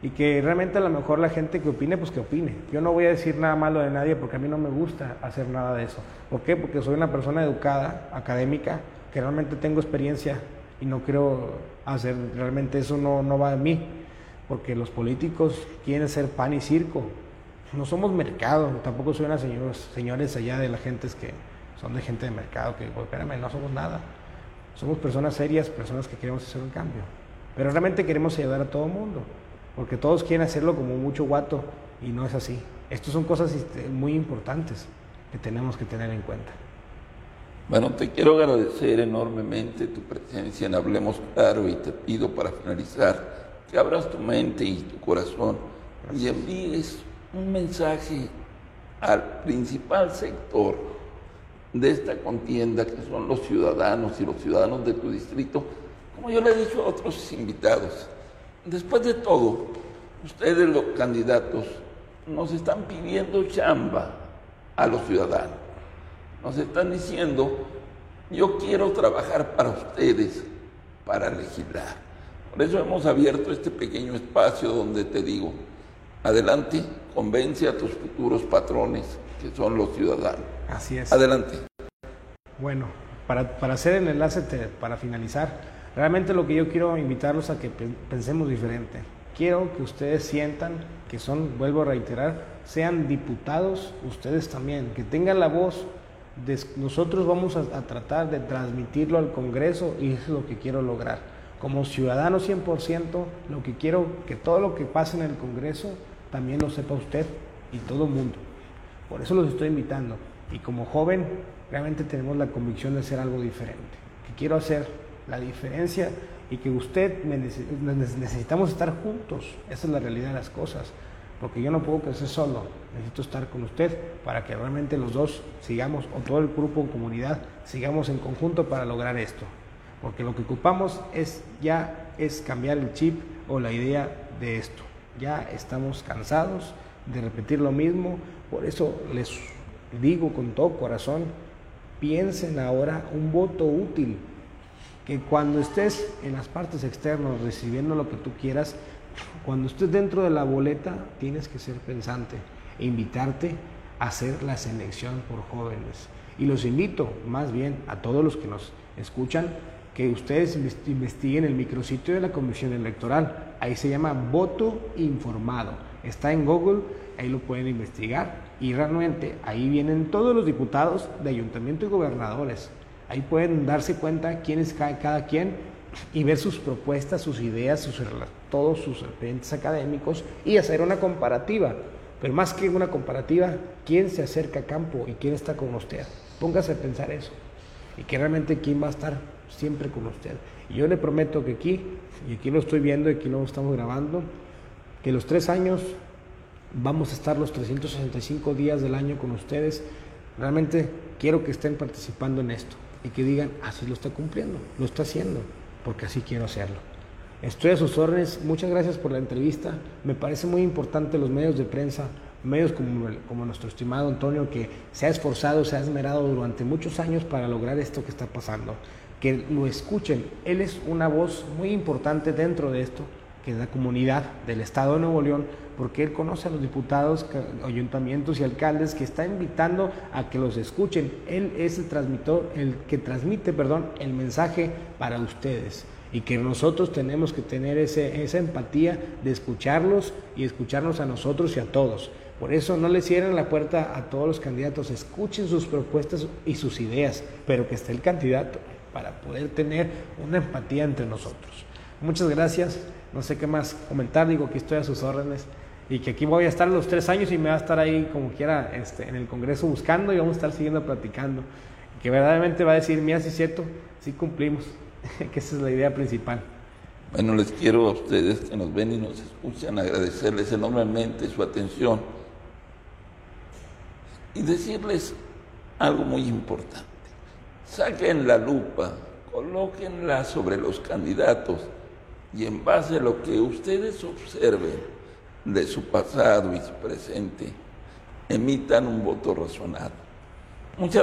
Y que realmente a lo mejor la gente que opine, pues que opine. Yo no voy a decir nada malo de nadie porque a mí no me gusta hacer nada de eso. ¿Por qué? Porque soy una persona educada, académica, que realmente tengo experiencia y no quiero hacer, realmente eso no, no va a mí. Porque los políticos quieren ser pan y circo. No somos mercado, tampoco soy una señora, señores allá de la gente que son de gente de mercado, que, pues, espérame, no somos nada. Somos personas serias, personas que queremos hacer un cambio. Pero realmente queremos ayudar a todo el mundo, porque todos quieren hacerlo como mucho guato y no es así. Estas son cosas este, muy importantes que tenemos que tener en cuenta. Bueno, te quiero agradecer enormemente tu presencia en Hablemos Claro y te pido para finalizar que abras tu mente y tu corazón y envíes un mensaje al principal sector de esta contienda, que son los ciudadanos y los ciudadanos de tu distrito, como yo le he dicho a otros invitados. Después de todo, ustedes los candidatos nos están pidiendo chamba a los ciudadanos. Nos están diciendo, yo quiero trabajar para ustedes, para legislar. Por eso hemos abierto este pequeño espacio donde te digo, adelante, convence a tus futuros patrones, que son los ciudadanos. Así es. Adelante. Bueno, para, para hacer el enlace, para finalizar, realmente lo que yo quiero invitarlos a que pensemos diferente. Quiero que ustedes sientan que son, vuelvo a reiterar, sean diputados ustedes también, que tengan la voz. De, nosotros vamos a, a tratar de transmitirlo al Congreso y eso es lo que quiero lograr. Como ciudadano 100%, lo que quiero que todo lo que pase en el Congreso también lo sepa usted y todo el mundo. Por eso los estoy invitando. Y como joven, realmente tenemos la convicción de hacer algo diferente. Que quiero hacer la diferencia y que usted necesitamos estar juntos. Esa es la realidad de las cosas. Porque yo no puedo crecer solo, necesito estar con usted para que realmente los dos sigamos, o todo el grupo en comunidad, sigamos en conjunto para lograr esto. Porque lo que ocupamos es ya es cambiar el chip o la idea de esto. Ya estamos cansados de repetir lo mismo, por eso les digo con todo corazón, piensen ahora un voto útil, que cuando estés en las partes externas recibiendo lo que tú quieras, cuando estés dentro de la boleta tienes que ser pensante e invitarte a hacer la selección por jóvenes. Y los invito más bien a todos los que nos escuchan que ustedes investiguen el micrositio de la Comisión Electoral. Ahí se llama Voto Informado. Está en Google, ahí lo pueden investigar. Y realmente ahí vienen todos los diputados de ayuntamiento y gobernadores. Ahí pueden darse cuenta quién es cada quien y ver sus propuestas, sus ideas, sus, todos sus referentes académicos y hacer una comparativa. Pero más que una comparativa, quién se acerca a campo y quién está con usted. Póngase a pensar eso. Y que realmente quién va a estar siempre con usted. Y yo le prometo que aquí, y aquí lo estoy viendo, y aquí lo estamos grabando, que los tres años vamos a estar los 365 días del año con ustedes. Realmente quiero que estén participando en esto y que digan, así lo está cumpliendo, lo está haciendo, porque así quiero hacerlo. Estoy a sus órdenes, muchas gracias por la entrevista. Me parece muy importante los medios de prensa, medios como, como, nuestro estimado Antonio, que se ha esforzado, se ha esmerado durante muchos años para lograr esto que está pasando que lo escuchen. Él es una voz muy importante dentro de esto, que es la comunidad del Estado de Nuevo León, porque él conoce a los diputados, ayuntamientos y alcaldes que está invitando a que los escuchen. Él es el transmitor, el que transmite, perdón, el mensaje para ustedes y que nosotros tenemos que tener ese, esa empatía de escucharlos y escucharnos a nosotros y a todos. Por eso no le cierren la puerta a todos los candidatos, escuchen sus propuestas y sus ideas, pero que esté el candidato para poder tener una empatía entre nosotros. Muchas gracias, no sé qué más comentar, digo que estoy a sus órdenes y que aquí voy a estar los tres años y me va a estar ahí como quiera este, en el Congreso buscando y vamos a estar siguiendo platicando. Que verdaderamente va a decir, mira, si es cierto, sí cumplimos, <laughs> que esa es la idea principal. Bueno, les quiero a ustedes que nos ven y nos escuchan agradecerles enormemente su atención y decirles algo muy importante. Saquen la lupa, colóquenla sobre los candidatos y en base a lo que ustedes observen de su pasado y su presente, emitan un voto razonado. Muchas